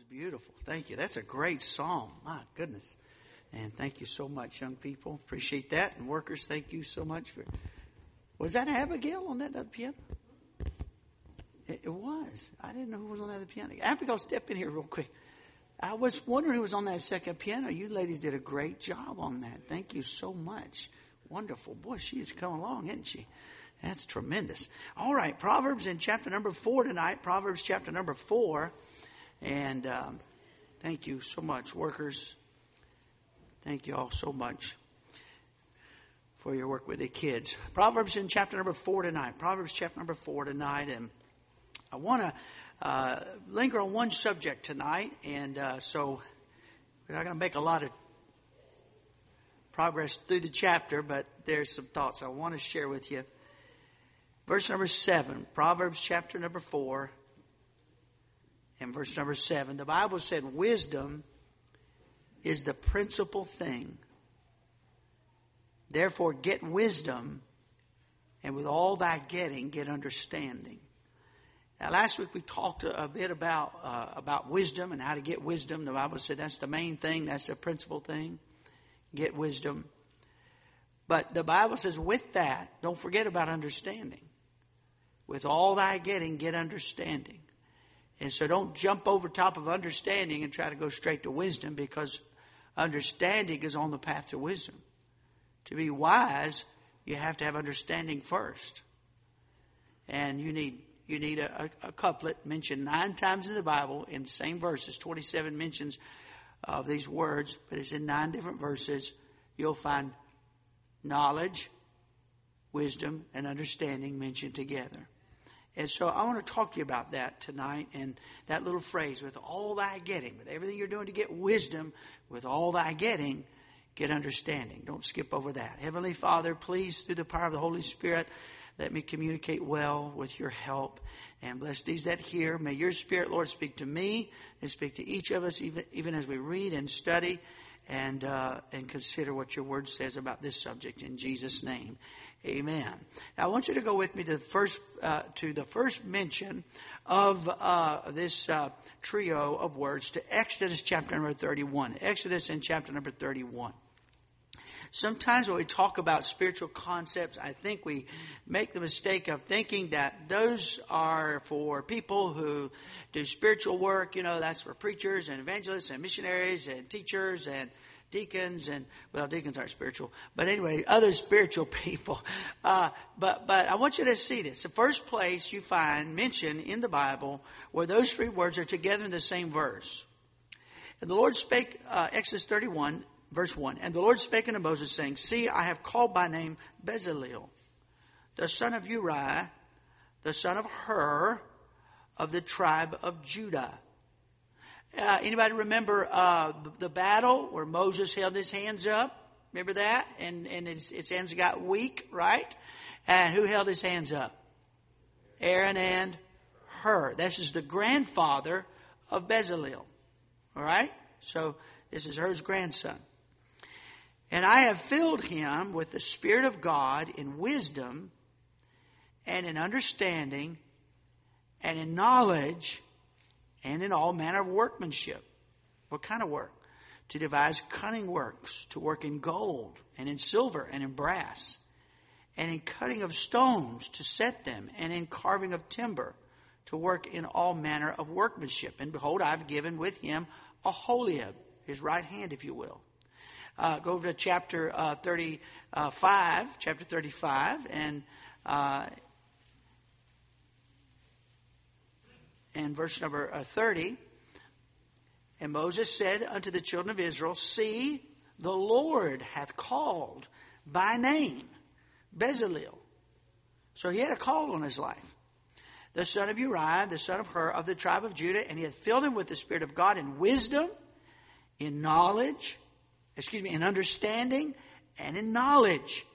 was beautiful. Thank you. That's a great song. My goodness. And thank you so much, young people. Appreciate that. And workers, thank you so much for. Was that Abigail on that other piano? It, it was. I didn't know who was on that other piano. Abigail, step in here real quick. I was wondering who was on that second piano. You ladies did a great job on that. Thank you so much. Wonderful. Boy, she has come along, isn't she? That's tremendous. All right, Proverbs in chapter number four tonight. Proverbs chapter number four. And um, thank you so much, workers. Thank you all so much for your work with the kids. Proverbs in chapter number four tonight. Proverbs chapter number four tonight. And I want to uh, linger on one subject tonight. And uh, so we're not going to make a lot of progress through the chapter, but there's some thoughts I want to share with you. Verse number seven, Proverbs chapter number four, and verse number seven. The Bible said, Wisdom is the principal thing. Therefore, get wisdom, and with all thy getting, get understanding. Now, last week we talked a, bit about uh, about wisdom and how to get wisdom. The Bible said that's the main thing, that's the principal thing. Get wisdom. But the Bible says, with that, don't forget about understanding. With all thy getting, get understanding. And so don't jump over top of understanding and try to go straight to wisdom because understanding is on the path to wisdom. To be wise, you have to have understanding first. And you need you need a, a, a couplet mentioned nine times in the Bible in the same verses. Twenty seven mentions of these words, but it's in nine different verses. You'll find knowledge, wisdom, and understanding mentioned together. And so I want to talk to you about that tonight and that little phrase, with all thy getting, with everything you're doing to get wisdom, with all thy getting, get understanding. Don't skip over that. Heavenly Father, please, through the power of the Holy Spirit, let me communicate well with your help and bless these that hear. May your Spirit, Lord, speak to me and speak to each of us, even, even as we read and study and, uh, and consider what your word says about this subject in Jesus' name. Amen. Now I want you to go with me to the first uh, to the first mention of uh, this uh, trio of words to Exodus chapter number thirty-one. Exodus in chapter number thirty-one. Sometimes when we talk about spiritual concepts, I think we make the mistake of thinking that those are for people who do spiritual work. You know, that's for preachers and evangelists and missionaries and teachers and deacons and well deacons aren't spiritual but anyway other spiritual people. Uh, but but i want you to see this. The first place you find mention in the bible where those three words are together in the same verse. And the lord spake uh, exodus 31 verse 1 and the lord spake unto moses saying see i have called by name bezalel the son of uriah the son of hur of the tribe of judah uh, anybody remember uh, the battle where Moses held his hands up? Remember that? And and his, hands got weak, right? And who held his hands up? Aaron and Hur. This is the grandfather of Bezalel. All right? So this is Hur's grandson. And I have filled him with the Spirit of God in wisdom and in understanding and in knowledge and in all manner of workmanship. What kind of work? To devise cunning works, to work in gold and in silver and in brass, and in cutting of stones to set them, and in carving of timber, to work in all manner of workmanship. And behold, I've given with him a Aholiab, his right hand, if you will. Uh, go over to chapter uh, 35, chapter 35, and uh, and verse number uh, 30. And Moses said unto the children of Israel, See, the Lord hath called by name Bezalel. So he had a call on his life. The son of Uriah, the son of Hur, of the tribe of Judah, and he had filled him with the Spirit of God in wisdom, in knowledge, excuse me, in understanding, and in knowledge,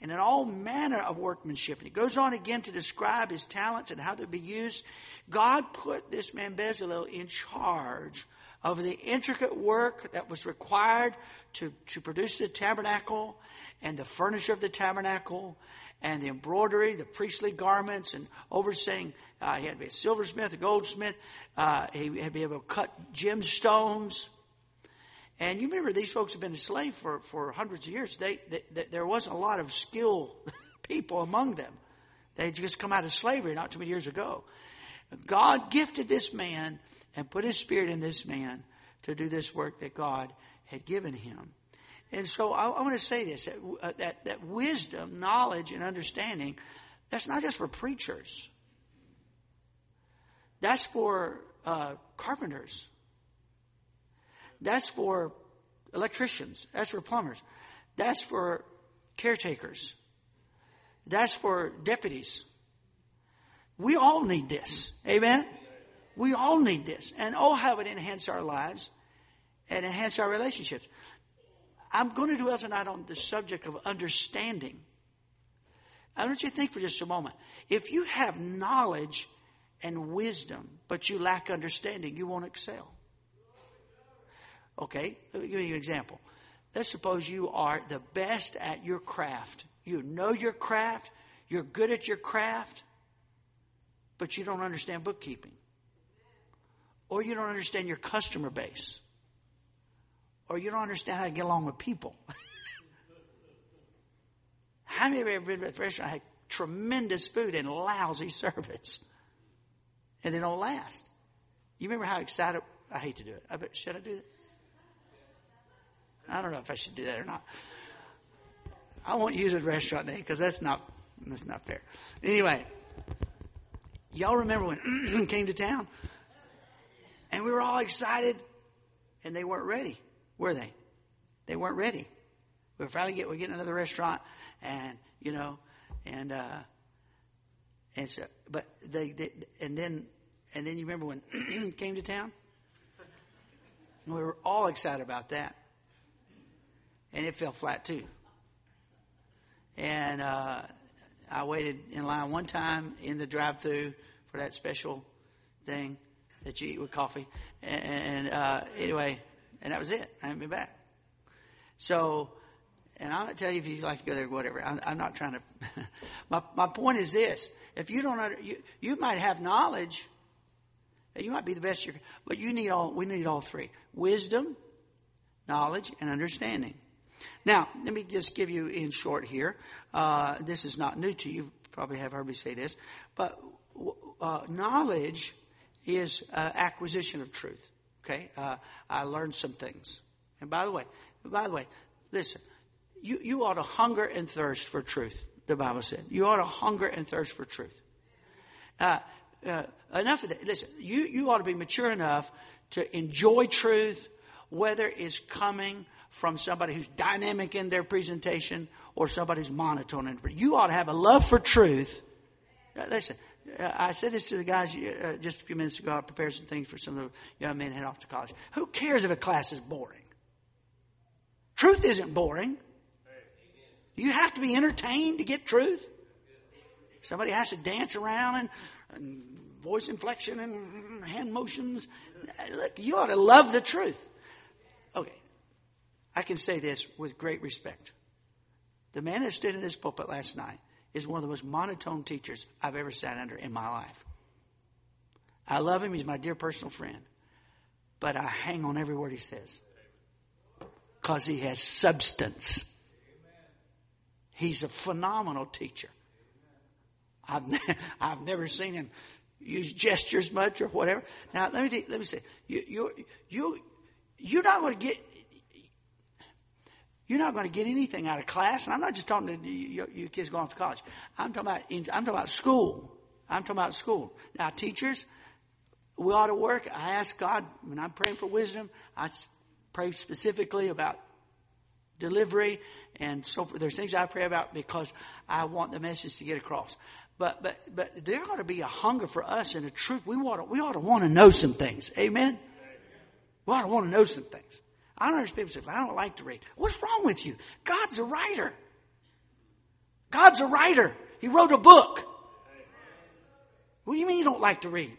and in all manner of workmanship. And he goes on again to describe his talents and how to be used God put this man Bezalel in charge of the intricate work that was required to, to produce the tabernacle and the furniture of the tabernacle and the embroidery, the priestly garments, and overseeing. Uh, he had to be a silversmith, a goldsmith. Uh, he had to be able to cut gemstones. And you remember these folks have been enslaved for, for hundreds of years. They, they, they there wasn't a lot of skilled people among them. They had just come out of slavery not too many years ago. God gifted this man and put his spirit in this man to do this work that God had given him. And so I, I want to say this that, uh, that, that wisdom, knowledge, and understanding, that's not just for preachers, that's for uh, carpenters, that's for electricians, that's for plumbers, that's for caretakers, that's for deputies. We all need this. Amen? We all need this. And oh, how it enhance our lives and enhance our relationships. I'm going to dwell tonight on the subject of understanding. I want you to think for just a moment. If you have knowledge and wisdom, but you lack understanding, you won't excel. Okay, let me give you an example. Let's suppose you are the best at your craft. You know your craft, you're good at your craft, but you don't understand bookkeeping. Or you don't understand your customer base or you don't understand how to get along with people. how many of you ever been to a restaurant had tremendous food and lousy service? And they don't last. You remember how excited I hate to do it. I bet, should I do that? I don't know if I should do that or not. I won't use a restaurant name because that's not that's not fair. Anyway, y'all remember when came to town and we were all excited and they weren't ready were they? They weren't ready. We finally get we get another restaurant, and you know, and uh, and so, but they, they and then and then you remember when came to town, And we were all excited about that, and it fell flat too. And uh, I waited in line one time in the drive-through for that special thing that you eat with coffee, and, and uh, anyway and that was it. I haven't been back. So, and I'm to tell you if you'd like to go there, or whatever. I'm, I'm not trying to. my, my point is this: if you don't, under, you, you might have knowledge, you might be the best, you but you need all. We need all three: wisdom, knowledge, and understanding. Now, let me just give you in short here. Uh, this is not new to you. you. Probably have heard me say this, but uh, knowledge is uh, acquisition of truth. Okay, uh, I learned some things. And by the way, by the way, listen, you, you ought to hunger and thirst for truth. The Bible said you ought to hunger and thirst for truth. Uh, uh, enough of that. Listen, you you ought to be mature enough to enjoy truth, whether it's coming from somebody who's dynamic in their presentation or somebody who's monotone. You ought to have a love for truth. Listen, I said this to the guys uh, just a few minutes ago. I prepared some things for some of the young men head off to college. Who cares if a class is boring? Truth isn't boring. You have to be entertained to get truth. Somebody has to dance around and, and voice inflection and hand motions. Look, you ought to love the truth. Okay. I can say this with great respect. The man that stood in this pulpit last night is one of the most monotone teachers I've ever sat under in my life. I love him. He's my dear personal friend. But I hang on every word he says because he has substance. He's a phenomenal teacher. I've, ne- I've never seen him use gestures much or whatever. Now, let me, let me say, you, you, you, you're not going to get, you're not going to get anything out of class. And I'm not just talking to you, you kids going off to college. I'm talking about, I'm talking about school. I'm talking about school. Now, teachers, we ought to work. I ask God, when I'm praying for wisdom, I pray specifically about delivery and so forth. There's things I pray about because I want the message to get across. But, but, but there ought to be a hunger for us and a truth. We ought to, we ought to want to know some things. Amen? We ought to want to know some things. I don't understand people say, I don't like to read. What's wrong with you? God's a writer. God's a writer. He wrote a book. What do you mean you don't like to read?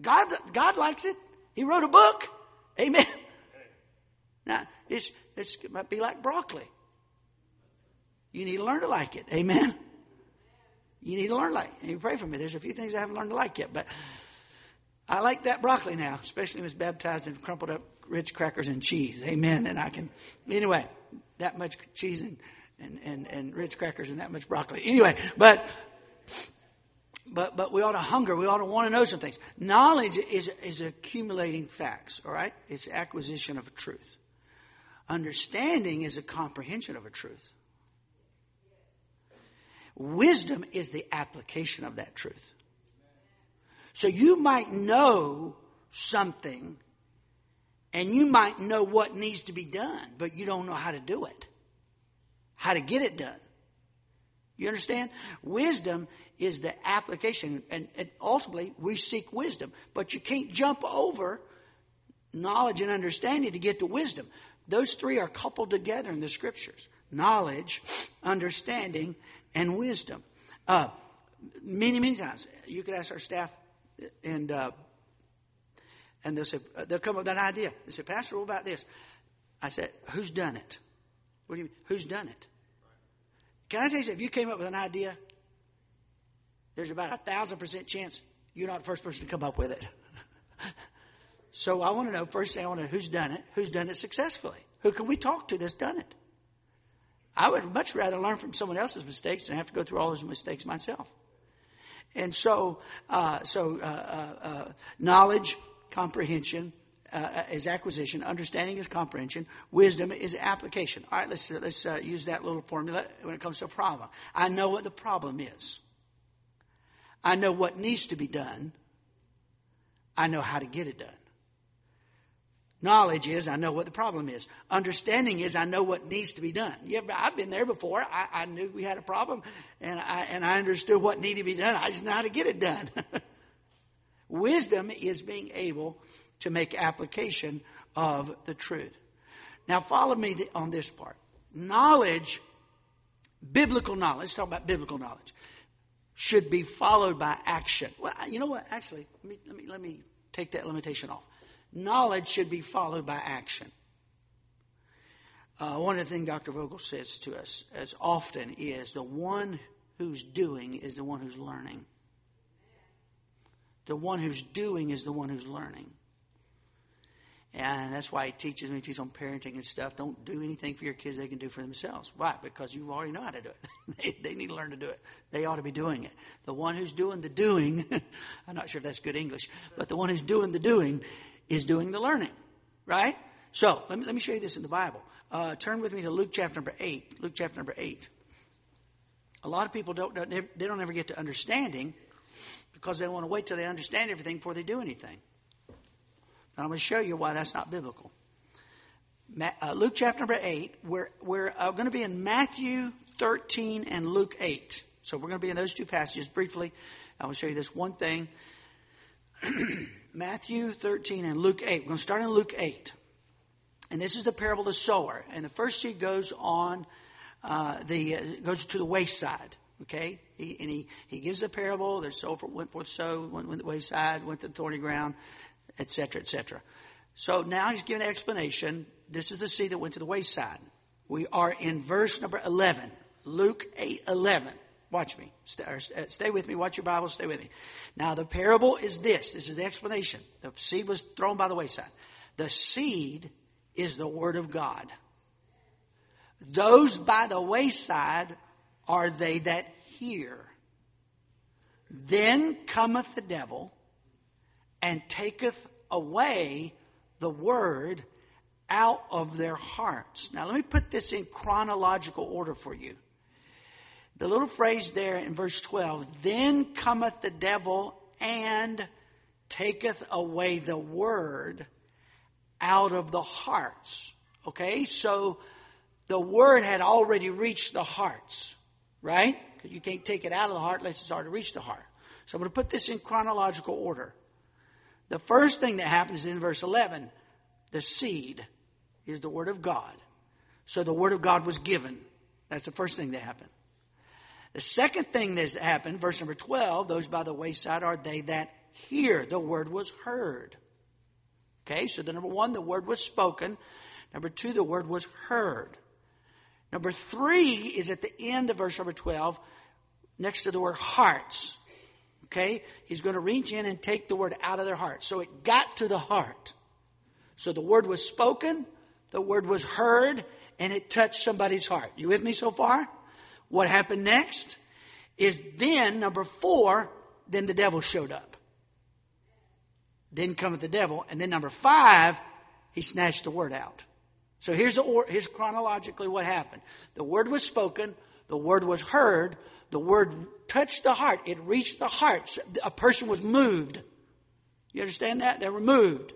God, God likes it. He wrote a book. Amen. Now, it's, it's, it might be like broccoli. You need to learn to like it. Amen. You need to learn like it. You pray for me. There's a few things I haven't learned to like yet, but I like that broccoli now, especially when it's baptized in crumpled up Ritz crackers and cheese. Amen. And I can, anyway, that much cheese and, and, and, and Ritz crackers and that much broccoli. Anyway, but, but, but we ought to hunger. We ought to want to know some things. Knowledge is, is accumulating facts, all right? It's acquisition of truth. Understanding is a comprehension of a truth. Wisdom is the application of that truth. So you might know something and you might know what needs to be done, but you don't know how to do it. How to get it done. You understand? Wisdom is the application, and, and, ultimately we seek wisdom, but you can't jump over knowledge and understanding to get to wisdom. Those three are coupled together in the scriptures knowledge, understanding, and wisdom. Uh, many, many times, you could ask our staff, and uh, and they'll say they'll come up with that idea. They say, Pastor, what about this? I said, Who's done it? What do you mean? Who's done it? Can I tell you, something? if you came up with an idea, there's about a thousand percent chance you're not the first person to come up with it. so I want to know first thing I want to know who's done it, who's done it successfully, who can we talk to that's done it. I would much rather learn from someone else's mistakes than have to go through all those mistakes myself. And so, uh, so uh, uh, uh knowledge, comprehension uh, is acquisition, understanding is comprehension, wisdom is application. All right, let's let's uh, use that little formula when it comes to a problem. I know what the problem is. I know what needs to be done. I know how to get it done. Knowledge is I know what the problem is. Understanding is I know what needs to be done. Yeah, I've been there before. I, I knew we had a problem, and I and I understood what needed to be done. I just know how to get it done. Wisdom is being able to make application of the truth. Now, follow me on this part. Knowledge, biblical knowledge. Let's talk about biblical knowledge. Should be followed by action. Well, you know what? Actually, let me let me let me take that limitation off knowledge should be followed by action. Uh, one of the things Dr. Vogel says to us as often is the one who's doing is the one who's learning. The one who's doing is the one who's learning. And that's why he teaches me, he teaches on parenting and stuff. Don't do anything for your kids they can do for themselves. Why? Because you already know how to do it. they, they need to learn to do it. They ought to be doing it. The one who's doing the doing, I'm not sure if that's good English, but the one who's doing the doing is doing the learning, right? So let me, let me show you this in the Bible. Uh, turn with me to Luke chapter number 8. Luke chapter number 8. A lot of people don't, they don't ever get to understanding because they want to wait till they understand everything before they do anything. But I'm going to show you why that's not biblical. Uh, Luke chapter number 8, we're, we're uh, going to be in Matthew 13 and Luke 8. So we're going to be in those two passages briefly. I will show you this one thing. Matthew 13 and Luke 8. We're going to start in Luke 8. And this is the parable of the sower. And the first seed goes on uh, the uh, goes to the wayside. Okay, he, and he, he gives a parable. There's sower went forth sow, went, went the wayside, went to the thorny ground, etc., etc. So now he's giving an explanation. This is the seed that went to the wayside. We are in verse number 11, Luke 8, 11. Watch me. Stay, uh, stay, with me. Watch your Bible. Stay with me. Now, the parable is this. This is the explanation. The seed was thrown by the wayside. The seed is the Word of God. Those by the wayside are they that hear. Then cometh the devil and taketh away the Word out of their hearts. Now, let me put this in chronological order for you. The little phrase there in verse 12, then cometh the devil and taketh away the word out of the hearts. Okay, so the word had already reached the hearts, right? Because you can't take it out of the heart unless it's already reached the heart. So I'm going to put this in chronological order. The first thing that happens in verse 11, the seed is the word of God. So the word of God was given. That's the first thing that happened. The second thing that's happened, verse number 12, those by the wayside are they that hear. The word was heard. Okay, so the number one, the word was spoken. Number two, the word was heard. Number three is at the end of verse number 12, next to the word hearts. Okay? He's going to reach in and take the word out of their heart. So it got to the heart. So the word was spoken, the word was heard, and it touched somebody's heart. You with me so far? What happened next is then, number four, then the devil showed up. Then cometh the devil, and then number five, he snatched the word out. So here's, the here's chronologically what happened. The word was spoken, the word was heard, the word touched the heart, it reached the heart. A person was moved. You understand that? They were moved.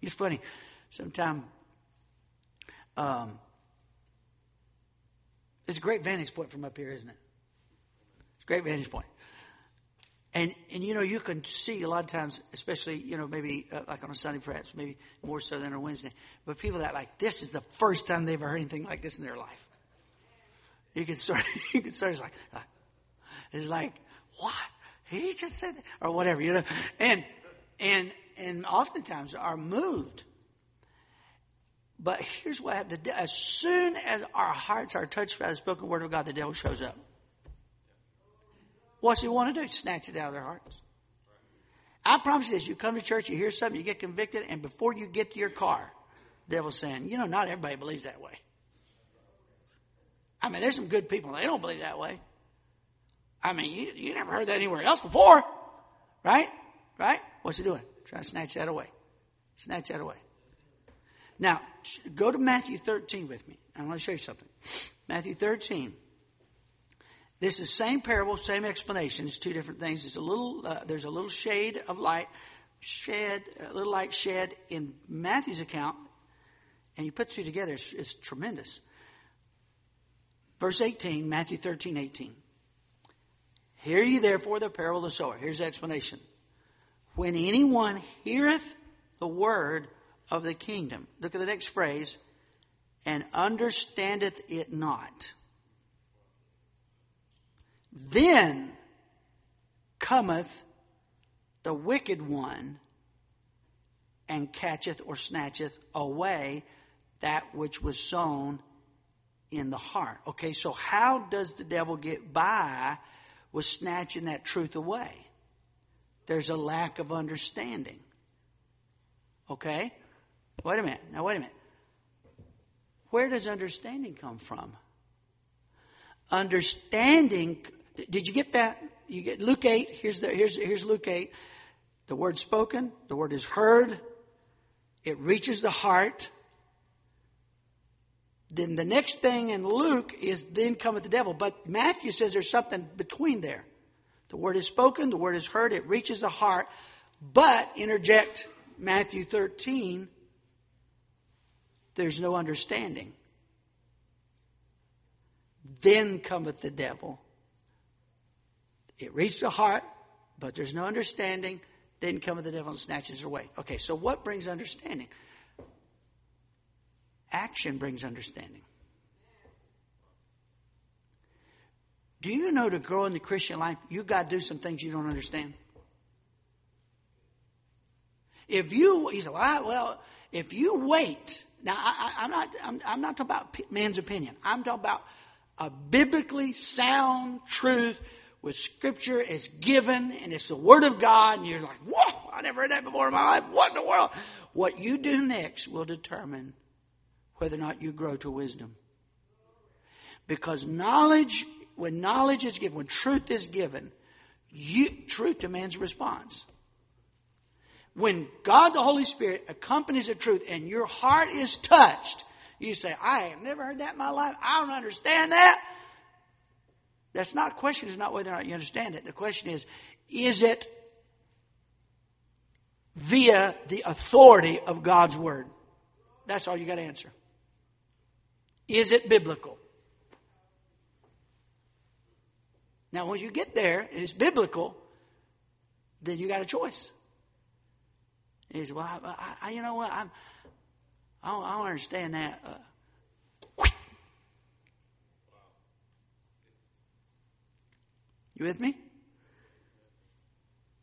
It's funny. Sometimes um, it's a great vantage point from up here, isn't it? It's a great vantage point. And, and you know, you can see a lot of times, especially, you know, maybe uh, like on a Sunday perhaps, maybe more so than on Wednesday, but people that like, this is the first time they've ever heard anything like this in their life. You can start, you can start, it's like, uh, it's like, what? He just said that? Or whatever, you know. And, and, and oftentimes are moved. But here's what happened. As soon as our hearts are touched by the spoken word of God, the devil shows up. What's he want to do? Snatch it out of their hearts. I promise you this. You come to church, you hear something, you get convicted, and before you get to your car, the devil's saying, you know, not everybody believes that way. I mean, there's some good people, they don't believe that way. I mean, you, you never heard that anywhere else before. Right? Right? What's he doing? Trying to snatch that away. Snatch that away. Now, go to Matthew 13 with me. I want to show you something. Matthew 13. This is same parable, same explanation. It's two different things. It's a little, uh, there's a little shade of light shed, a little light shed in Matthew's account, and you put the two together, it's, it's tremendous. Verse 18, Matthew 13, 18. Hear ye therefore the parable of the sower. Here's the explanation. When anyone heareth the word of the kingdom, look at the next phrase, and understandeth it not. Then cometh the wicked one and catcheth or snatcheth away that which was sown in the heart. Okay, so how does the devil get by with snatching that truth away? There's a lack of understanding. Okay? Wait a minute. Now, wait a minute. Where does understanding come from? Understanding did you get that? You get Luke 8. Here's, the, here's, here's Luke 8. The word spoken, the word is heard, it reaches the heart. Then the next thing in Luke is then cometh the devil. But Matthew says there's something between there. The word is spoken, the word is heard, it reaches the heart. But interject Matthew 13, there's no understanding. Then cometh the devil it reached the heart, but there's no understanding. Then cometh the devil and snatches her away. Okay, so what brings understanding? Action brings understanding. Do you know to grow in the Christian life, you got to do some things you don't understand? If you, he said, well, well if you wait, now I, am not, I'm, I'm not talking about man's opinion. I'm talking about a biblically sound truth with scripture is given and it's the word of God and you're like, whoa, I never heard that before in my life. What in the world? What you do next will determine whether or not you grow to wisdom. Because knowledge, when knowledge is given, when truth is given, you, truth demands response. When God the Holy Spirit accompanies the truth and your heart is touched, you say, I have never heard that in my life. I don't understand that. That's not, question is not whether or not you understand it. The question is, is it via the authority of God's Word? That's all you got to answer. Is it biblical? Now, when you get there and it's biblical, then you got a choice. He says, "Well, I, I, you know what? I'm, I don't, I don't understand that. Uh, You with me?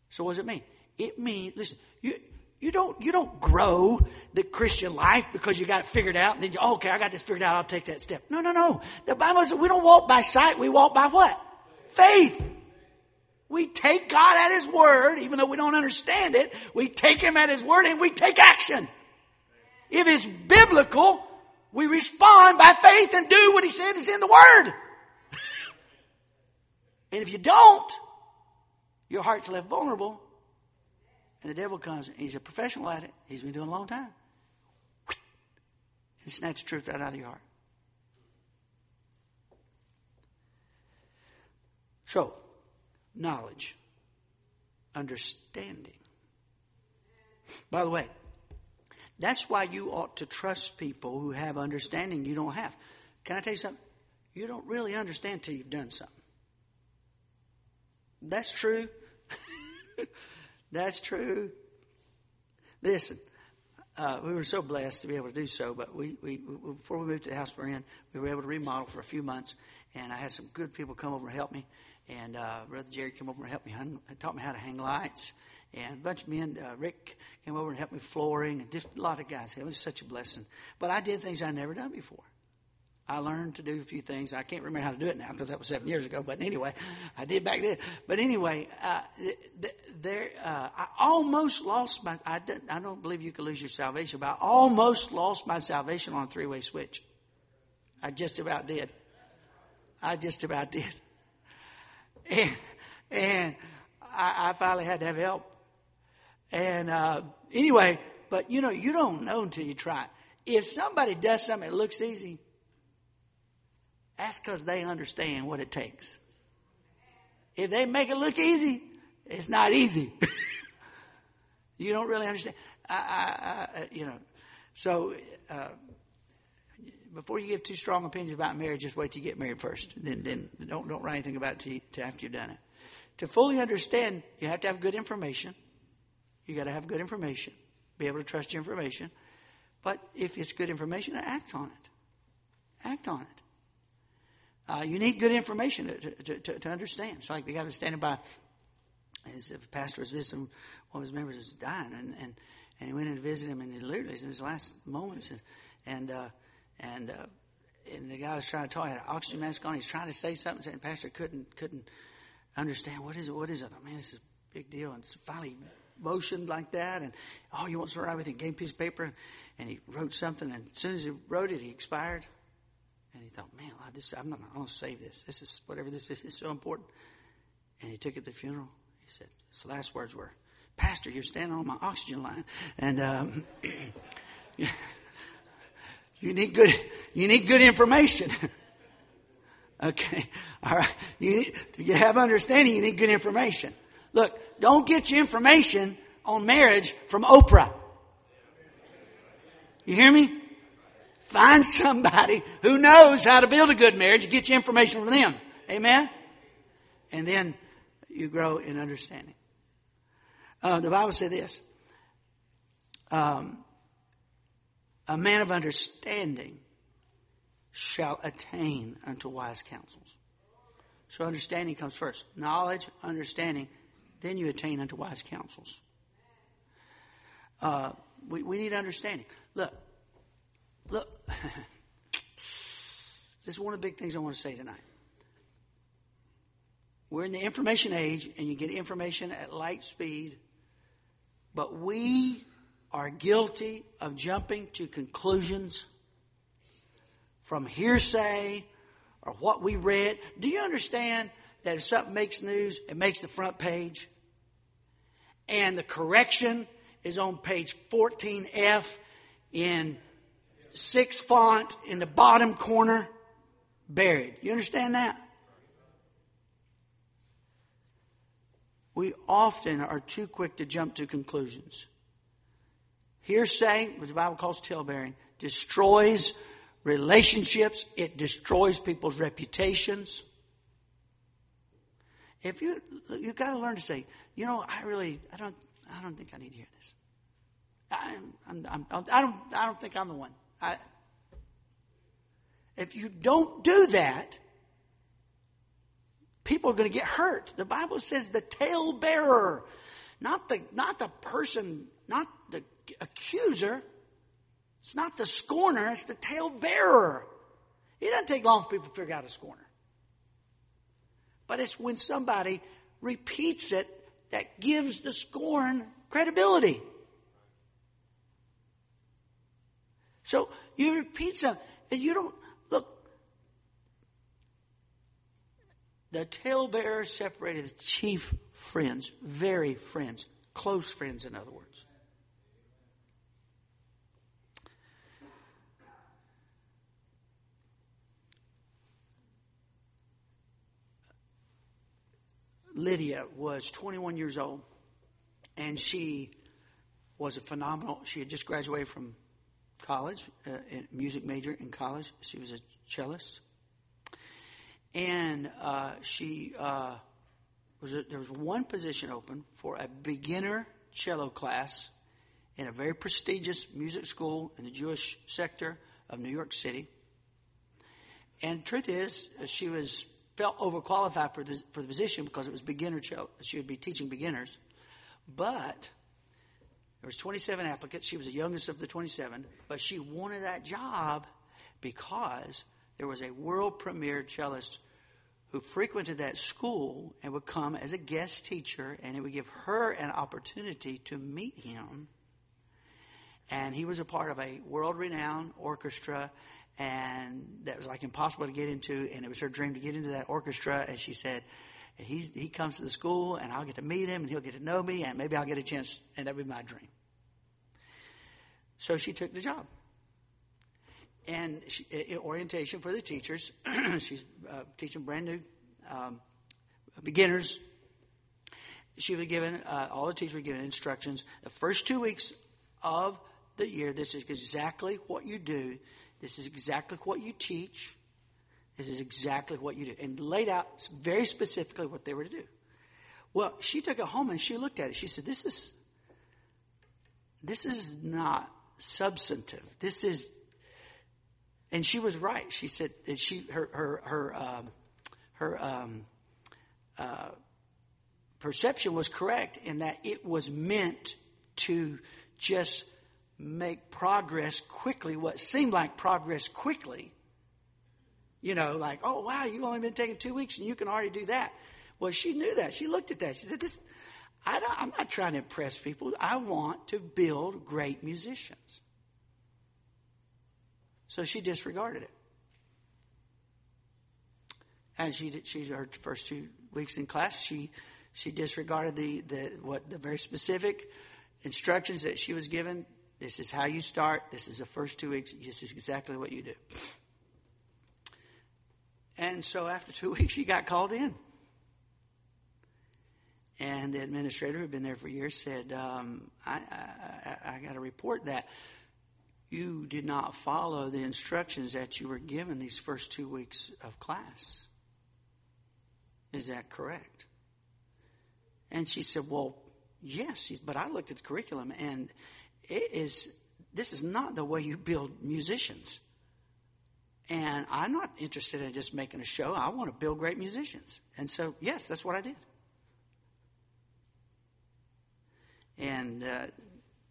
So what does it mean? It means, listen, you, You don't, you don't grow the Christian life because you got it figured out and then you, oh, okay, I got this figured out, I'll take that step. No, no, no. The Bible says we don't walk by sight, we walk by what? Faith. We take God at His word, even though we don't understand it, we take Him at His word and we take action. If it's biblical, we respond by faith and do what He said is in the Word. and if you don't, your heart's left vulnerable and the devil comes, he's a professional at it. He's been doing a long time. And snatch truth right out of your heart. So, knowledge, understanding. By the way, that's why you ought to trust people who have understanding you don't have. Can I tell you something? You don't really understand till you've done something. That's true. That's true. Listen, uh, we were so blessed to be able to do so, but we, we, before we moved to the house we're in, we were able to remodel for a few months, and I had some good people come over and help me. And uh, Brother Jerry came over and helped me, hung, taught me how to hang lights. And a bunch of men, uh, Rick came over and helped me flooring, and just a lot of guys. It was such a blessing. But I did things I'd never done before. I learned to do a few things. I can't remember how to do it now because that was seven years ago. But anyway, I did back then. But anyway, uh, there, uh, I almost lost my. I don't, I don't believe you can lose your salvation, but I almost lost my salvation on a three-way switch. I just about did. I just about did. And and I, I finally had to have help. And uh, anyway, but you know, you don't know until you try. If somebody does something that looks easy, that's because they understand what it takes. If they make it look easy, it's not easy. you don't really understand. I, I, I you know, so uh, before you give too strong opinions about marriage, just wait till you get married first. Then, then don't don't write anything about it till, till after you've done it. To fully understand, you have to have good information. You got to have good information. Be able to trust your information. But if it's good information, act on it. Act on it. Uh, you need good information to, to, to, understand. It's like the guy was standing by, a pastor was visiting one of his members was dying, and, and, and he went in to visit him, and he literally, in his last moments, and and uh, and, uh, and the guy was trying to talk, he had an oxygen mask on, he's trying to say something, and pastor couldn't couldn't understand what is it, what is it? I mean, this is a big deal, and finally motioned like that, and oh, you want to write with him? Gave him a piece of paper, and, and he wrote something, and as soon as he wrote it, he expired. And he thought, man, this, I'm not going to save this. This is whatever this is. It's so important. And he took it to the funeral. He said, his last words were, Pastor, you're standing on my oxygen line. And, um, you need good, you need good information. okay. All right. You need, to have understanding, you need good information. Look, don't get your information on marriage from Oprah. You hear me? Find somebody who knows how to build a good marriage get your information from them. Amen? And then you grow in understanding. Uh, the Bible said this um, A man of understanding shall attain unto wise counsels. So understanding comes first. Knowledge, understanding, then you attain unto wise counsels. Uh, we, we need understanding. Look, Look, this is one of the big things I want to say tonight. We're in the information age, and you get information at light speed, but we are guilty of jumping to conclusions from hearsay or what we read. Do you understand that if something makes news, it makes the front page? And the correction is on page 14F in six font in the bottom corner, buried. You understand that? We often are too quick to jump to conclusions. Hearsay, what the Bible calls talebearing, destroys relationships. It destroys people's reputations. If you you got to learn to say, you know, I really, I don't, I don't think I need to hear this. I'm, I'm, I'm, I don't, I don't think I'm the one. I, if you don't do that, people are going to get hurt. The Bible says the tale bearer, not the, not the person not the accuser. It's not the scorner, it's the talebearer. It doesn't take long for people to figure out a scorner. But it's when somebody repeats it that gives the scorn credibility. So you repeat something, and you don't look. The talebearer separated the chief friends, very friends, close friends, in other words. Lydia was 21 years old, and she was a phenomenal. She had just graduated from college, uh, music major in college. She was a cellist, and uh, she uh, was a, there was one position open for a beginner cello class in a very prestigious music school in the Jewish sector of New York City. And truth is, she was felt overqualified for the, for the position because it was beginner cello. She would be teaching beginners, but there was 27 applicants. She was the youngest of the 27, but she wanted that job because there was a world premier cellist who frequented that school and would come as a guest teacher, and it would give her an opportunity to meet him. And he was a part of a world renowned orchestra, and that was like impossible to get into, and it was her dream to get into that orchestra. And she said, He's, he comes to the school, and I'll get to meet him, and he'll get to know me, and maybe I'll get a chance, and that would be my dream. So she took the job. And she, orientation for the teachers. She's uh, teaching brand new um, beginners. She was given, uh, all the teachers were given instructions. The first two weeks of the year, this is exactly what you do. This is exactly what you teach. This is exactly what you do. And laid out very specifically what they were to do. Well, she took it home and she looked at it. She said, This is this is not substantive. This is, and she was right. She said that she her her her um, her um, uh, perception was correct in that it was meant to just make progress quickly. What seemed like progress quickly. You know, like, oh wow, you've only been taking two weeks and you can already do that. Well, she knew that. She looked at that. She said, "This, I am not trying to impress people. I want to build great musicians. So she disregarded it. And she did, she her first two weeks in class, she she disregarded the, the what the very specific instructions that she was given. This is how you start. This is the first two weeks. This is exactly what you do. And so after two weeks, she got called in. And the administrator, who had been there for years, said, um, I, I, I got to report that you did not follow the instructions that you were given these first two weeks of class. Is that correct? And she said, Well, yes, but I looked at the curriculum and it is, this is not the way you build musicians. And I'm not interested in just making a show. I want to build great musicians. And so, yes, that's what I did. And uh,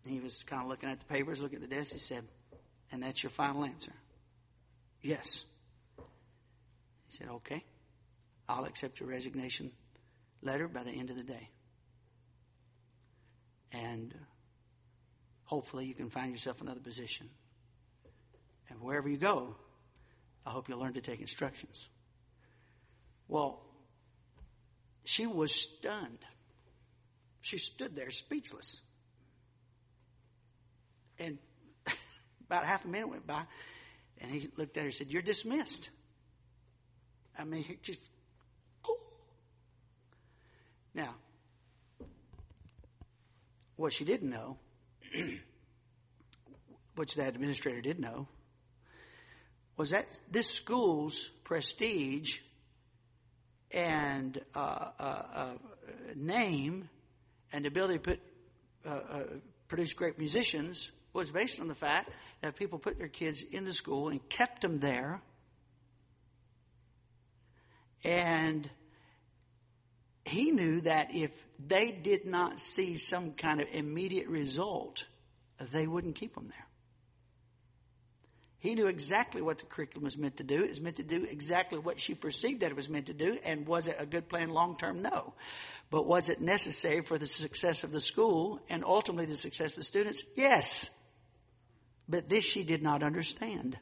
he was kind of looking at the papers, looking at the desk. He said, And that's your final answer? Yes. He said, Okay. I'll accept your resignation letter by the end of the day. And hopefully you can find yourself another position. And wherever you go, I hope you'll learn to take instructions. Well, she was stunned. She stood there speechless. And about half a minute went by, and he looked at her and said, You're dismissed. I mean, he just. Now, what she didn't know, which that administrator did know, was that this school's prestige and uh, uh, uh, name and ability to put, uh, uh, produce great musicians was based on the fact that people put their kids into school and kept them there. And he knew that if they did not see some kind of immediate result, they wouldn't keep them there. He knew exactly what the curriculum was meant to do. It was meant to do exactly what she perceived that it was meant to do. And was it a good plan long term? No. But was it necessary for the success of the school and ultimately the success of the students? Yes. But this she did not understand.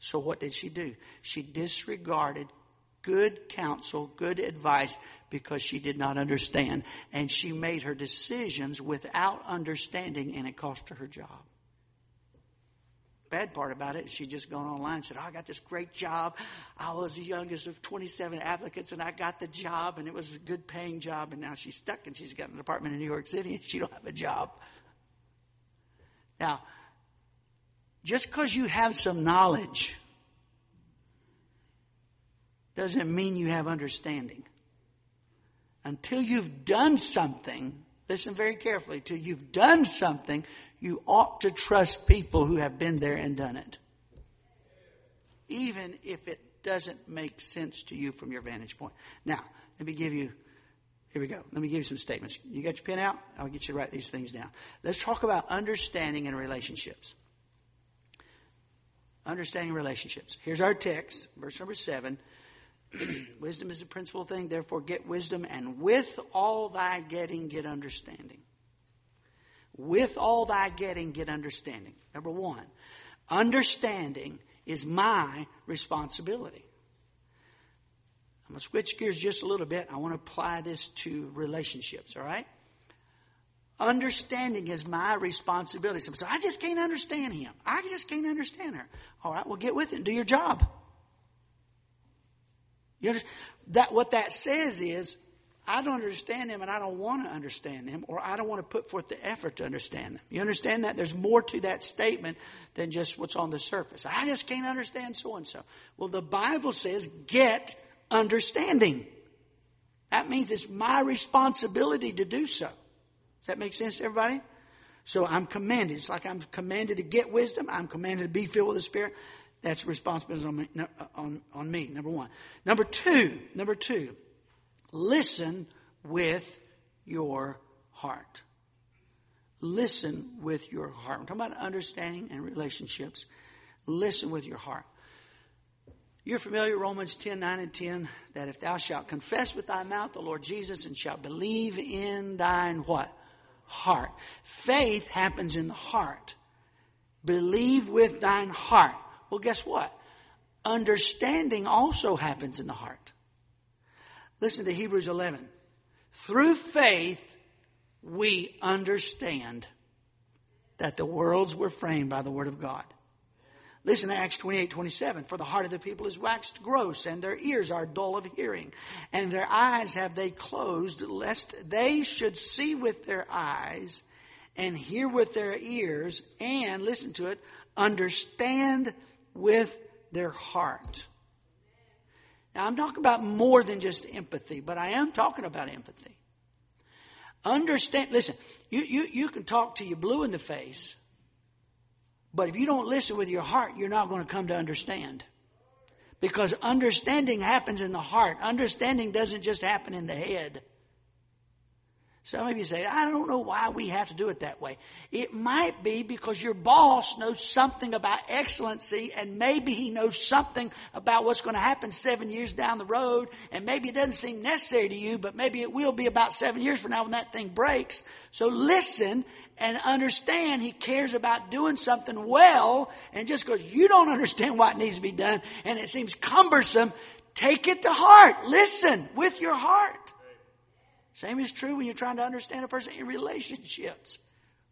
So what did she do? She disregarded good counsel, good advice, because she did not understand. And she made her decisions without understanding, and it cost her her job. Bad part about it, she just gone online and said, oh, I got this great job. I was the youngest of 27 applicants and I got the job and it was a good paying job and now she's stuck and she's got an apartment in New York City and she don't have a job. Now, just because you have some knowledge doesn't mean you have understanding. Until you've done something, listen very carefully, till you've done something, you ought to trust people who have been there and done it. Even if it doesn't make sense to you from your vantage point. Now, let me give you, here we go. Let me give you some statements. You got your pen out? I'll get you to write these things down. Let's talk about understanding and relationships. Understanding relationships. Here's our text, verse number seven. wisdom is the principal thing, therefore get wisdom, and with all thy getting, get understanding. With all thy getting, get understanding. Number one, understanding is my responsibility. I'm going to switch gears just a little bit. I want to apply this to relationships, all right? Understanding is my responsibility. So I just can't understand him. I just can't understand her. All right, well, get with it and do your job. You? That, what that says is, I don't understand them and I don't want to understand them, or I don't want to put forth the effort to understand them. You understand that? There's more to that statement than just what's on the surface. I just can't understand so and so. Well, the Bible says, get understanding. That means it's my responsibility to do so. Does that make sense to everybody? So I'm commanded. It's like I'm commanded to get wisdom. I'm commanded to be filled with the Spirit. That's responsibility on me, uh, on, on me, number one. Number two, number two, listen with your heart. Listen with your heart. I'm talking about understanding and relationships. Listen with your heart. You're familiar, Romans 10, 9 and 10, that if thou shalt confess with thy mouth the Lord Jesus and shalt believe in thine what? Heart. Faith happens in the heart. Believe with thine heart. Well, guess what? Understanding also happens in the heart. Listen to Hebrews 11. Through faith, we understand that the worlds were framed by the Word of God. Listen to Acts 28, 27. For the heart of the people is waxed gross, and their ears are dull of hearing, and their eyes have they closed, lest they should see with their eyes, and hear with their ears, and, listen to it, understand with their heart. Now, I'm talking about more than just empathy, but I am talking about empathy. Understand, listen, you, you, you can talk to you blue in the face, but if you don't listen with your heart, you're not going to come to understand. Because understanding happens in the heart. Understanding doesn't just happen in the head. Some of you say, I don't know why we have to do it that way. It might be because your boss knows something about excellency and maybe he knows something about what's going to happen seven years down the road and maybe it doesn't seem necessary to you, but maybe it will be about seven years from now when that thing breaks. So listen and understand he cares about doing something well and just because you don't understand what needs to be done and it seems cumbersome, take it to heart. Listen with your heart. Same is true when you're trying to understand a person in relationships.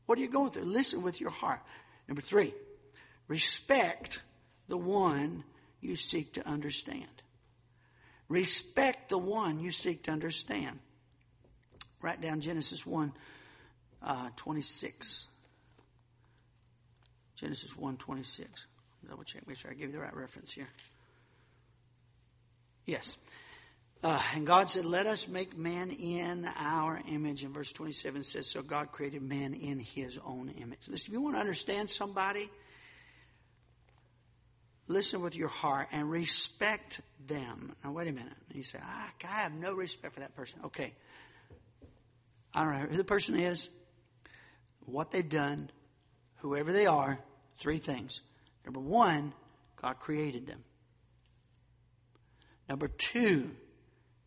What are you going through? Listen with your heart. Number three, respect the one you seek to understand. Respect the one you seek to understand. Write down Genesis 1 uh, 26. Genesis 1 26. Double check, make sure I give you the right reference here. Yes. Uh, and God said, Let us make man in our image. And verse 27 says, So God created man in his own image. Listen, if you want to understand somebody, listen with your heart and respect them. Now, wait a minute. You say, ah, I have no respect for that person. Okay. I don't know who the person is, what they've done, whoever they are. Three things. Number one, God created them. Number two,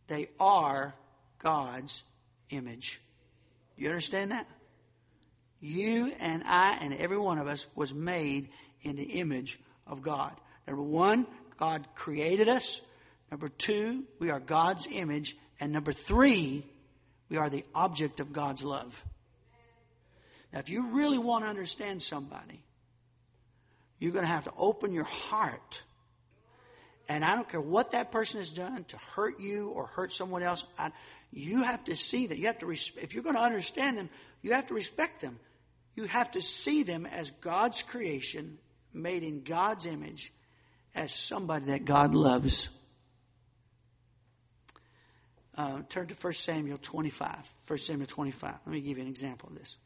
they are God's image. You understand that? You and I and every one of us was made in the image of God. Number one, God created us. Number two, we are God's image. And number three, we are the object of God's love. Now, if you really want to understand somebody, you're going to have to open your heart. And I don't care what that person has done to hurt you or hurt someone else. I, you have to see that. You have to, if you're going to understand them, you have to respect them. You have to see them as God's creation, made in God's image, as somebody that God loves. Uh, turn to 1 Samuel 25. 1 Samuel 25. Let me give you an example of this.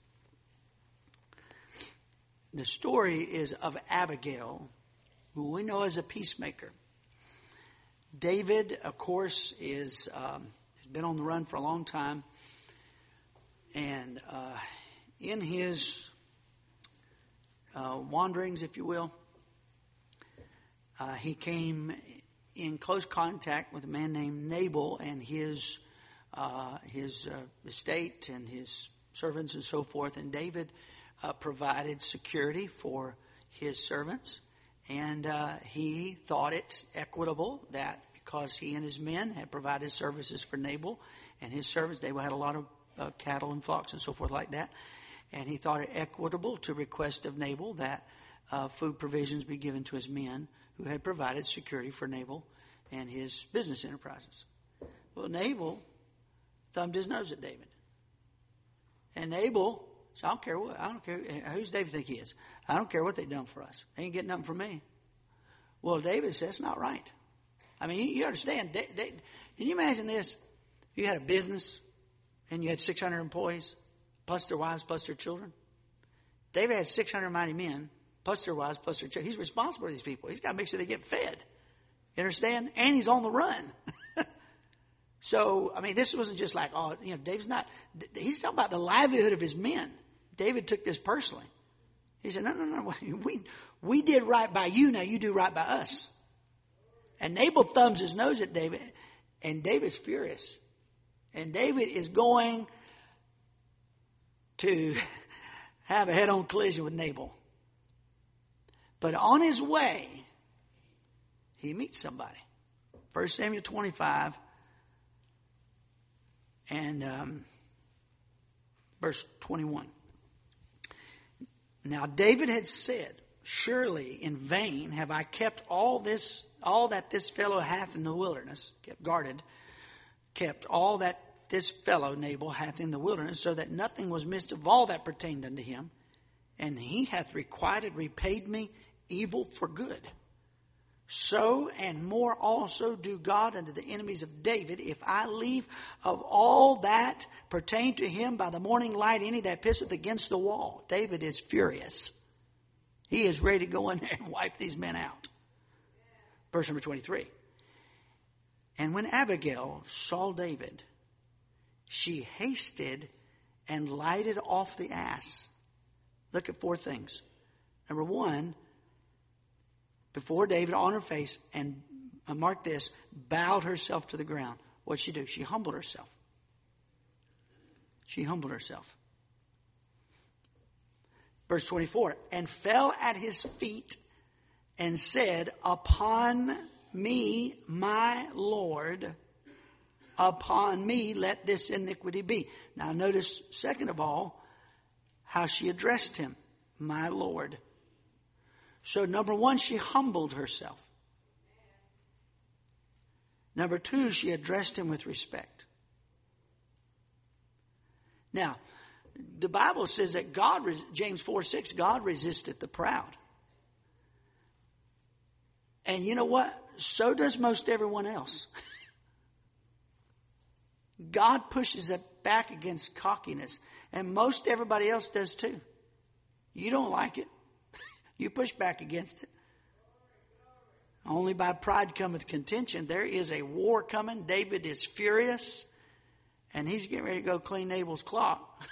The story is of Abigail, who we know as a peacemaker. David, of course, is um, has been on the run for a long time, and uh, in his uh, wanderings, if you will, uh, he came in close contact with a man named Nabal and his uh, his uh, estate and his servants and so forth. And David uh, provided security for his servants, and uh, he thought it equitable that because he and his men had provided services for Nabal and his servants, Nabal had a lot of uh, cattle and flocks and so forth like that, and he thought it equitable to request of Nabal that uh, food provisions be given to his men who had provided security for Nabal and his business enterprises. Well, Nabal thumbed his nose at David. And Nabal so I don't care what, I don't care, eh, who's David think he is? I don't care what they've done for us. They ain't getting nothing from me. Well, David says, that's not right. I mean, you, you understand. They, they, can you imagine this? You had a business and you had 600 employees, plus their wives, plus their children. David had 600 mighty men, plus their wives, plus their children. He's responsible for these people. He's got to make sure they get fed. You understand? And he's on the run. so, I mean, this wasn't just like, oh, you know, David's not, he's talking about the livelihood of his men. David took this personally. He said, no, no, no, we, we did right by you, now you do right by us. And Nabal thumbs his nose at David, and David's furious. And David is going to have a head on collision with Nabal. But on his way, he meets somebody. 1 Samuel 25 and um, verse 21. Now David had said, Surely in vain have I kept all this, all that this fellow hath in the wilderness, kept guarded, kept all that this fellow Nabal hath in the wilderness, so that nothing was missed of all that pertained unto him. And he hath requited, repaid me evil for good. So and more also do God unto the enemies of David, if I leave of all that pertain to him by the morning light any that pisseth against the wall. David is furious. He is ready to go in there and wipe these men out. Verse number 23. And when Abigail saw David, she hasted and lighted off the ass. Look at four things. Number one, before David on her face and uh, mark this, bowed herself to the ground. What'd she do? She humbled herself. She humbled herself. Verse 24, and fell at his feet and said, Upon me, my Lord, upon me let this iniquity be. Now notice, second of all, how she addressed him, my Lord. So, number one, she humbled herself. Number two, she addressed him with respect. Now, the Bible says that God, James 4 6, God resisteth the proud. And you know what? So does most everyone else. God pushes it back against cockiness, and most everybody else does too. You don't like it. You push back against it. Only by pride cometh contention. There is a war coming. David is furious, and he's getting ready to go clean Nabal's clock.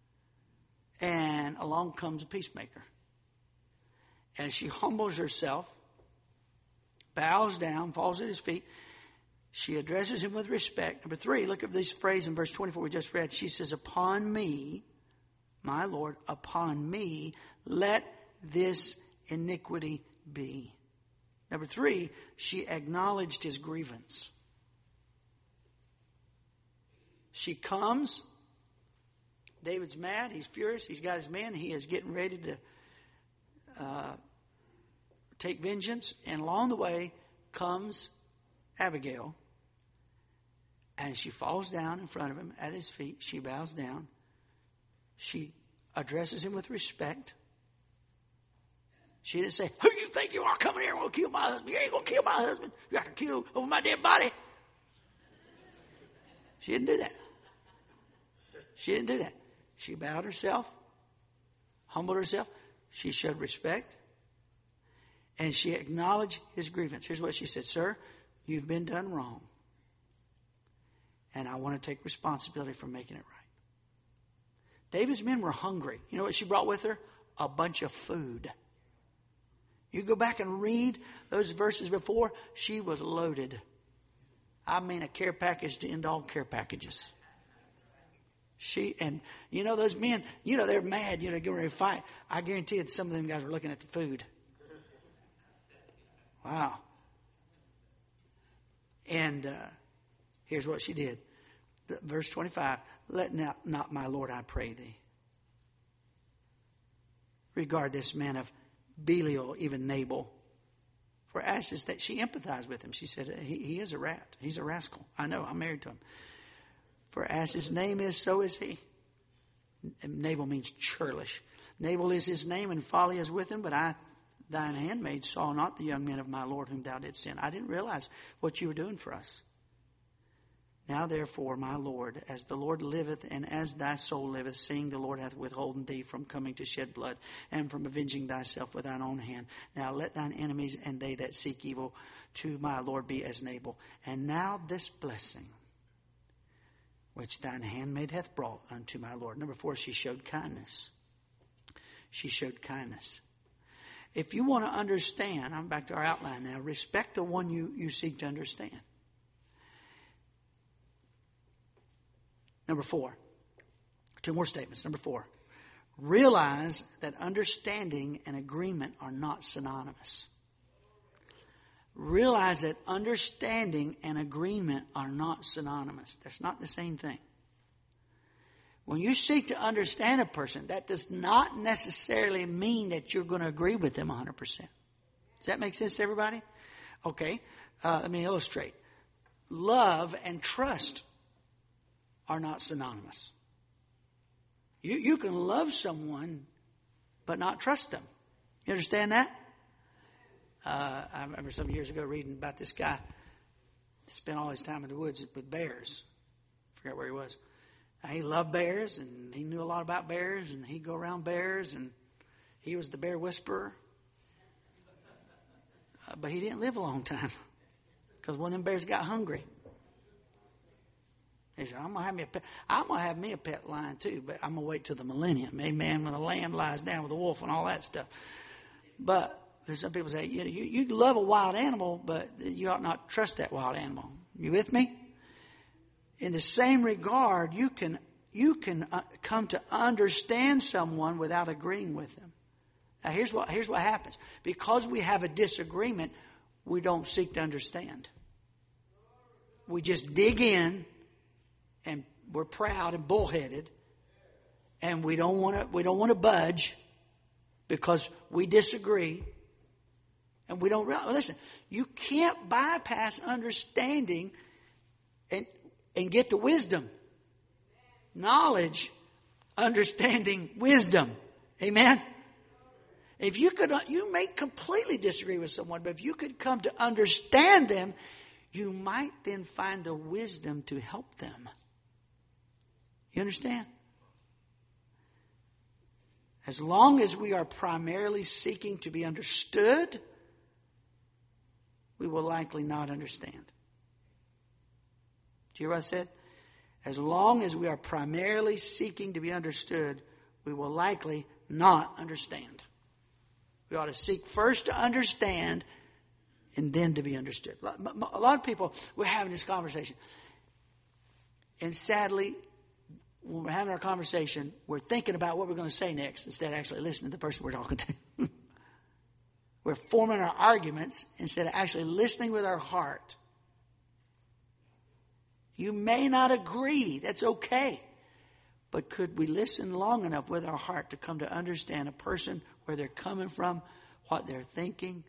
and along comes a peacemaker. And she humbles herself, bows down, falls at his feet. She addresses him with respect. Number three, look at this phrase in verse 24 we just read. She says, Upon me, my Lord, upon me, let this iniquity be. Number three, she acknowledged his grievance. She comes. David's mad. He's furious. He's got his men. He is getting ready to uh, take vengeance. And along the way comes Abigail. And she falls down in front of him at his feet. She bows down. She addresses him with respect. She didn't say, Who you think you are coming here and gonna kill my husband? You ain't gonna kill my husband. You got to kill over my dead body. She didn't do that. She didn't do that. She bowed herself, humbled herself. She showed respect. And she acknowledged his grievance. Here's what she said Sir, you've been done wrong. And I want to take responsibility for making it right. David's men were hungry. You know what she brought with her? A bunch of food. You go back and read those verses before, she was loaded. I mean, a care package to end all care packages. She and you know those men, you know they're mad. You know, getting ready to fight. I guarantee that some of them guys were looking at the food. Wow. And uh, here's what she did. Verse 25 Let not, not my Lord, I pray thee, regard this man of Belial, even Nabal, for ashes that she empathized with him. She said, he, he is a rat. He's a rascal. I know. I'm married to him. For as his name is, so is he. Nabal means churlish. Nabal is his name, and folly is with him, but I, thine handmaid, saw not the young men of my Lord whom thou didst send. I didn't realize what you were doing for us. Now therefore, my Lord, as the Lord liveth and as thy soul liveth, seeing the Lord hath withholden thee from coming to shed blood and from avenging thyself with thine own hand. Now let thine enemies and they that seek evil to my Lord be as Nabal. And now this blessing which thine handmaid hath brought unto my Lord. Number four, she showed kindness. She showed kindness. If you want to understand, I'm back to our outline now, respect the one you, you seek to understand. Number four, two more statements. Number four, realize that understanding and agreement are not synonymous. Realize that understanding and agreement are not synonymous. That's not the same thing. When you seek to understand a person, that does not necessarily mean that you're going to agree with them 100%. Does that make sense to everybody? Okay, uh, let me illustrate. Love and trust are not synonymous. You, you can love someone, but not trust them. You understand that? Uh, I remember some years ago reading about this guy spent all his time in the woods with bears. I forget where he was. he loved bears and he knew a lot about bears and he'd go around bears and he was the bear whisperer. Uh, but he didn't live a long time because one of them bears got hungry. He said, I'm gonna have me a pet. I'm gonna have me a pet lion too, but I'm gonna wait till the millennium. Amen. When the lamb lies down with the wolf and all that stuff. But some people say, you know, you, you love a wild animal, but you ought not trust that wild animal. You with me? In the same regard, you can you can uh, come to understand someone without agreeing with them. Now, here's what here's what happens. Because we have a disagreement, we don't seek to understand. We just dig in and we're proud and bullheaded and we don't want to we don't want to budge because we disagree and we don't realize listen you can't bypass understanding and and get to wisdom. Knowledge understanding wisdom. Amen? If you could uh, you may completely disagree with someone but if you could come to understand them you might then find the wisdom to help them you understand? As long as we are primarily seeking to be understood, we will likely not understand. Do you hear what I said? As long as we are primarily seeking to be understood, we will likely not understand. We ought to seek first to understand and then to be understood. A lot of people, we're having this conversation. And sadly, when we're having our conversation, we're thinking about what we're going to say next instead of actually listening to the person we're talking to. we're forming our arguments instead of actually listening with our heart. You may not agree. That's okay. But could we listen long enough with our heart to come to understand a person, where they're coming from, what they're thinking,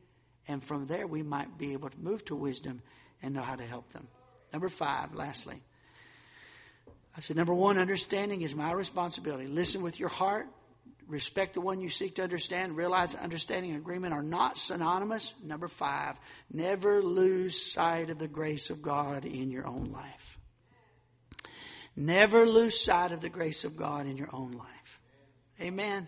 and from there we might be able to move to wisdom and know how to help them. Number five, lastly. I said, number one, understanding is my responsibility. Listen with your heart. Respect the one you seek to understand. Realize that understanding and agreement are not synonymous. Number five, never lose sight of the grace of God in your own life. Never lose sight of the grace of God in your own life. Amen.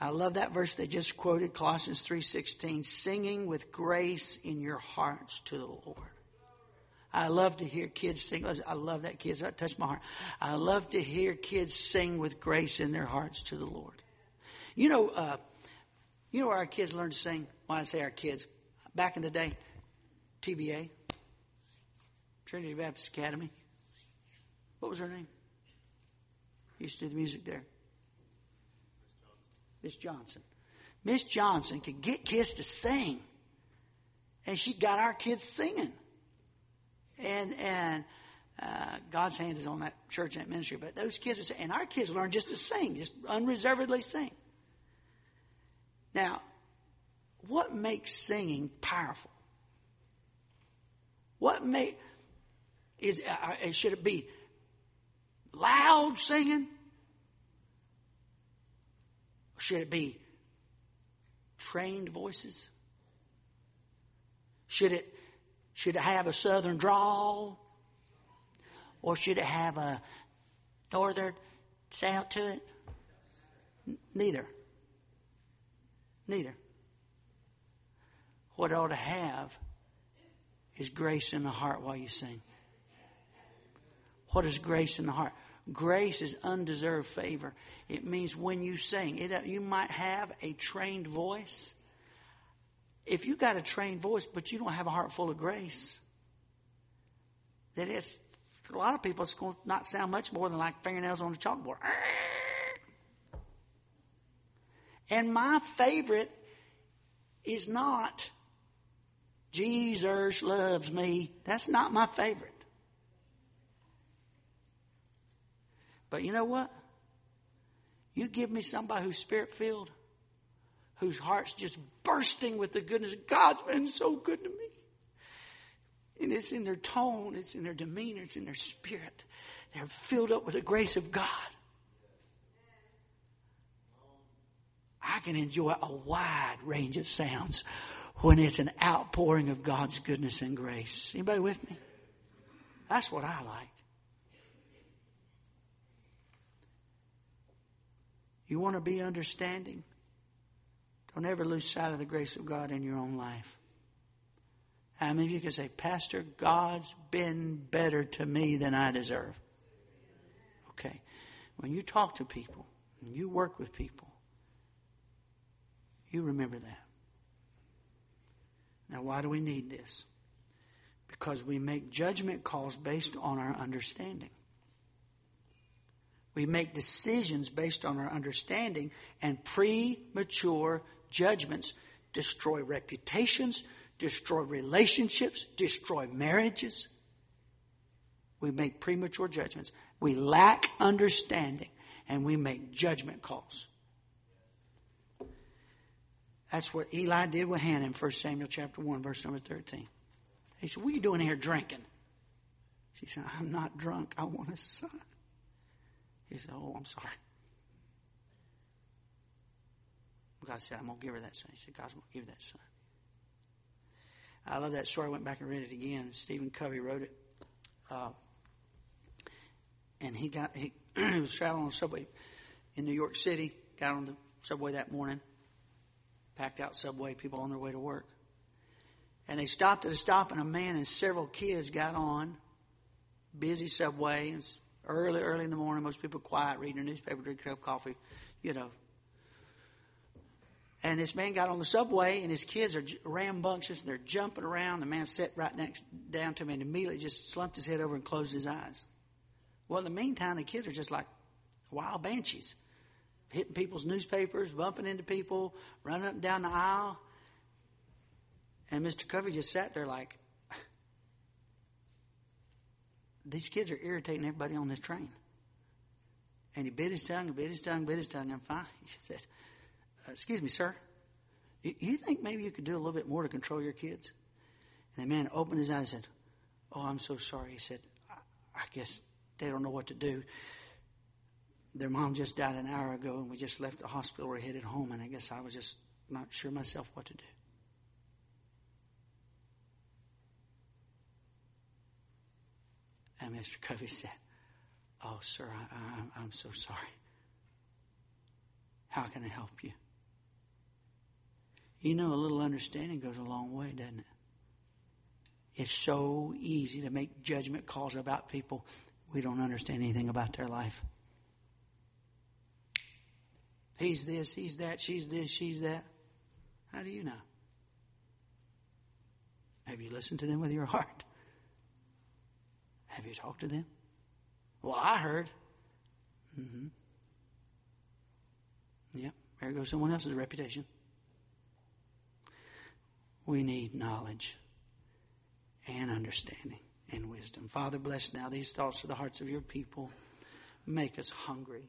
I love that verse they just quoted, Colossians 3:16, singing with grace in your hearts to the Lord. I love to hear kids sing. I love that kids. That touched my heart. I love to hear kids sing with grace in their hearts to the Lord. You know, uh, you know where our kids learn to sing? When I say our kids, back in the day, TBA, Trinity Baptist Academy. What was her name? Used to do the music there. Miss Johnson. Miss Johnson could get kids to sing. And she got our kids singing. And, and, uh, God's hand is on that church and that ministry, but those kids would and our kids learn just to sing, just unreservedly sing. Now, what makes singing powerful? What make is uh, should it be loud singing? Or should it be trained voices? Should it, should it have a southern drawl? Or should it have a northern sound to it? Neither. Neither. What it ought to have is grace in the heart while you sing. What is grace in the heart? Grace is undeserved favor. It means when you sing, it, you might have a trained voice. If you got a trained voice, but you don't have a heart full of grace, then it's, a lot of people, it's going to not sound much more than like fingernails on a chalkboard. And my favorite is not Jesus loves me. That's not my favorite. But you know what? You give me somebody who's spirit filled, whose heart's just bursting with the goodness. God's been so good to me. And it's in their tone, it's in their demeanor, it's in their spirit. They're filled up with the grace of God. I can enjoy a wide range of sounds when it's an outpouring of God's goodness and grace. Anybody with me? That's what I like. You want to be understanding? Don't ever lose sight of the grace of God in your own life. How many of you can say, Pastor, God's been better to me than I deserve? Okay. When you talk to people, and you work with people, you remember that. Now, why do we need this? Because we make judgment calls based on our understanding. We make decisions based on our understanding, and premature judgments destroy reputations, destroy relationships, destroy marriages. We make premature judgments. We lack understanding, and we make judgment calls. That's what Eli did with Hannah in 1 Samuel chapter 1, verse number 13. He said, What are you doing here drinking? She said, I'm not drunk. I want a son. He said, Oh, I'm sorry. God said, I'm going to give her that son. He said, God's going to give that son. I love that story. I went back and read it again. Stephen Covey wrote it. Uh, and he got, he, he was traveling on the subway in New York City, got on the subway that morning, packed out subway, people on their way to work. And they stopped at a stop, and a man and several kids got on. Busy subway. It's early, early in the morning. Most people quiet, reading a newspaper, drinking a cup of coffee, you know. And this man got on the subway, and his kids are rambunctious, and they're jumping around. The man sat right next down to him and immediately just slumped his head over and closed his eyes. Well, in the meantime, the kids are just like wild banshees, hitting people's newspapers, bumping into people, running up and down the aisle. And Mr. Covey just sat there like, these kids are irritating everybody on this train. And he bit his tongue, bit his tongue, bit his tongue, and finally he said, Uh, excuse me, sir. You think maybe you could do a little bit more to control your kids? And the man opened his eyes and said, Oh, I'm so sorry. He said, I, I guess they don't know what to do. Their mom just died an hour ago, and we just left the hospital. We're headed home, and I guess I was just not sure myself what to do. And Mr. Covey said, Oh, sir, I, am so sorry. How can I help you? You know, a little understanding goes a long way, doesn't it? It's so easy to make judgment calls about people we don't understand anything about their life. He's this, he's that, she's this, she's that. How do you know? Have you listened to them with your heart? Have you talked to them? Well, I heard. Mm-hmm. Yep, there goes someone else's reputation. We need knowledge and understanding and wisdom. Father, bless now these thoughts to the hearts of your people. Make us hungry